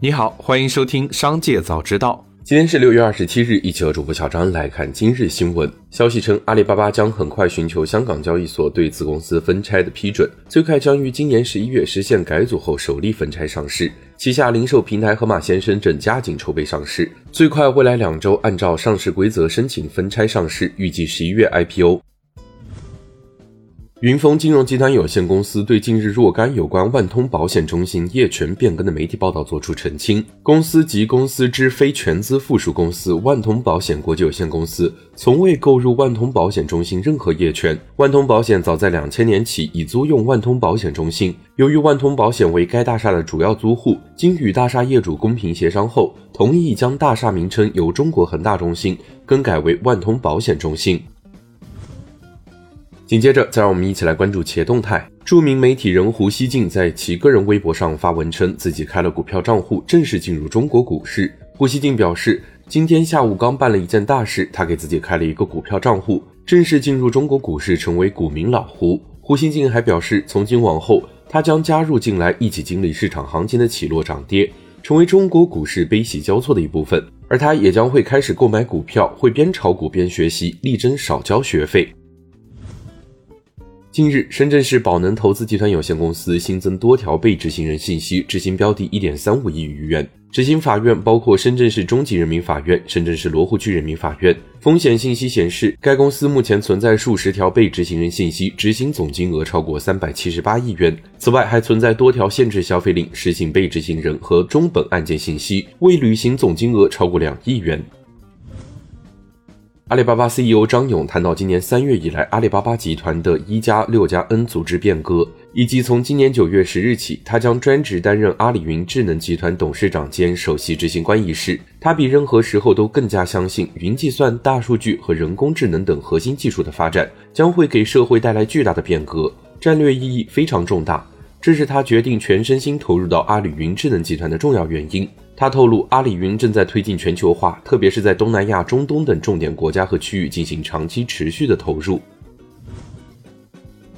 你好，欢迎收听《商界早知道》。今天是六月二十七日，一起和主播小张来看今日新闻。消息称，阿里巴巴将很快寻求香港交易所对子公司分拆的批准，最快将于今年十一月实现改组后首例分拆上市。旗下零售平台盒马鲜生正加紧筹备上市，最快未来两周按照上市规则申请分拆上市，预计十一月 IPO。云峰金融集团有限公司对近日若干有关万通保险中心业权变更的媒体报道作出澄清。公司及公司之非全资附属公司万通保险国际有限公司从未购入万通保险中心任何业权。万通保险早在两千年起已租用万通保险中心。由于万通保险为该大厦的主要租户，经与大厦业主公平协商后，同意将大厦名称由中国恒大中心更改为万通保险中心。紧接着，再让我们一起来关注企业动态。著名媒体人胡锡进在其个人微博上发文称，自己开了股票账户，正式进入中国股市。胡锡进表示，今天下午刚办了一件大事，他给自己开了一个股票账户，正式进入中国股市，成为股民老胡。胡锡进还表示，从今往后，他将加入进来，一起经历市场行情的起落涨跌，成为中国股市悲喜交错的一部分。而他也将会开始购买股票，会边炒股边学习，力争少交学费。近日，深圳市宝能投资集团有限公司新增多条被执行人信息，执行标的一点三五亿余元。执行法院包括深圳市中级人民法院、深圳市罗湖区人民法院。风险信息显示，该公司目前存在数十条被执行人信息，执行总金额超过三百七十八亿元。此外，还存在多条限制消费令，实行被执行人和中本案件信息未履行总金额超过两亿元。阿里巴巴 CEO 张勇谈到，今年三月以来，阿里巴巴集团的一加六加 N 组织变革，以及从今年九月十日起，他将专职担任阿里云智能集团董事长兼首席执行官一事。他比任何时候都更加相信，云计算、大数据和人工智能等核心技术的发展将会给社会带来巨大的变革，战略意义非常重大。这是他决定全身心投入到阿里云智能集团的重要原因。他透露，阿里云正在推进全球化，特别是在东南亚、中东等重点国家和区域进行长期持续的投入。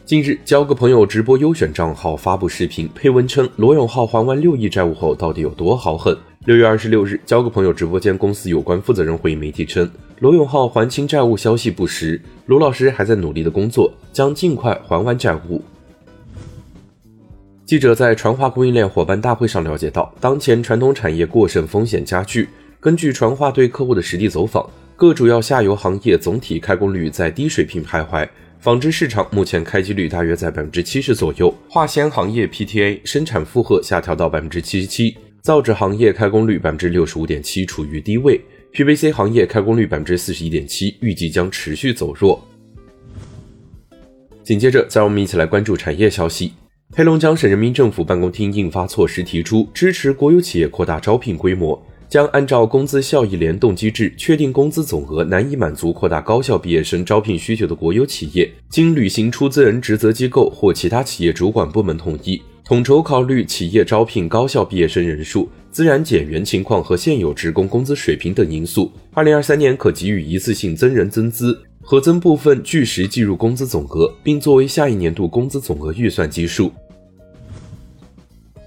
近日，交个朋友直播优选账号发布视频，配文称罗永浩还完六亿债务后到底有多豪横。六月二十六日，交个朋友直播间公司有关负责人回应媒体称，罗永浩还清债务消息不实，罗老师还在努力的工作，将尽快还完债务。记者在传化供应链伙伴大会上了解到，当前传统产业过剩风险加剧。根据传化对客户的实地走访，各主要下游行业总体开工率在低水平徘徊。纺织市场目前开机率大约在百分之七十左右，化纤行业 PTA 生产负荷下调到百分之七十七，造纸行业开工率百分之六十五点七处于低位，PVC 行业开工率百分之四十一点七，预计将持续走弱。紧接着，再让我们一起来关注产业消息。黑龙江省人民政府办公厅印发措施，提出支持国有企业扩大招聘规模，将按照工资效益联动机制确定工资总额难以满足扩大高校毕业生招聘需求的国有企业，经履行出资人职责机构或其他企业主管部门同意，统筹考虑企业招聘高校毕业生人数、自然减员情况和现有职工工资水平等因素，二零二三年可给予一次性增人增资，核增部分据实计入工资总额，并作为下一年度工资总额预算基数。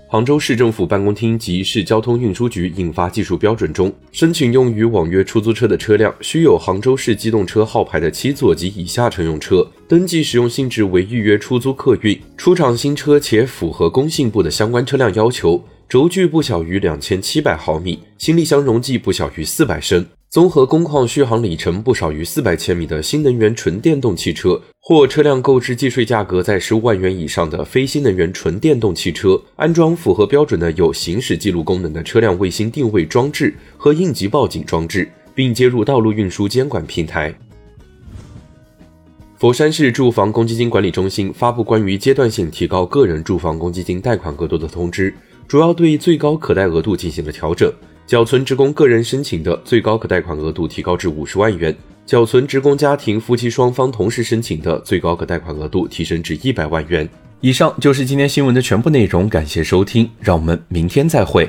杭州市政府办公厅及市交通运输局印发技术标准中，申请用于网约出租车的车辆需有杭州市机动车号牌的七座及以下乘用车，登记使用性质为预约出租客运，出厂新车且符合工信部的相关车辆要求，轴距不小于两千七百毫米，行李箱容积不小于四百升。综合工况续航里程不少于四百千米的新能源纯电动汽车，或车辆购置计税价格在十五万元以上的非新能源纯电动汽车，安装符合标准的有行驶记录功能的车辆卫星定位装置和应急报警装置，并接入道路运输监管平台。佛山市住房公积金管理中心发布关于阶段性提高个人住房公积金贷款额度的通知，主要对最高可贷额度进行了调整。缴存职工个人申请的最高可贷款额度提高至五十万元，缴存职工家庭夫妻双方同时申请的最高可贷款额度提升至一百万元。以上就是今天新闻的全部内容，感谢收听，让我们明天再会。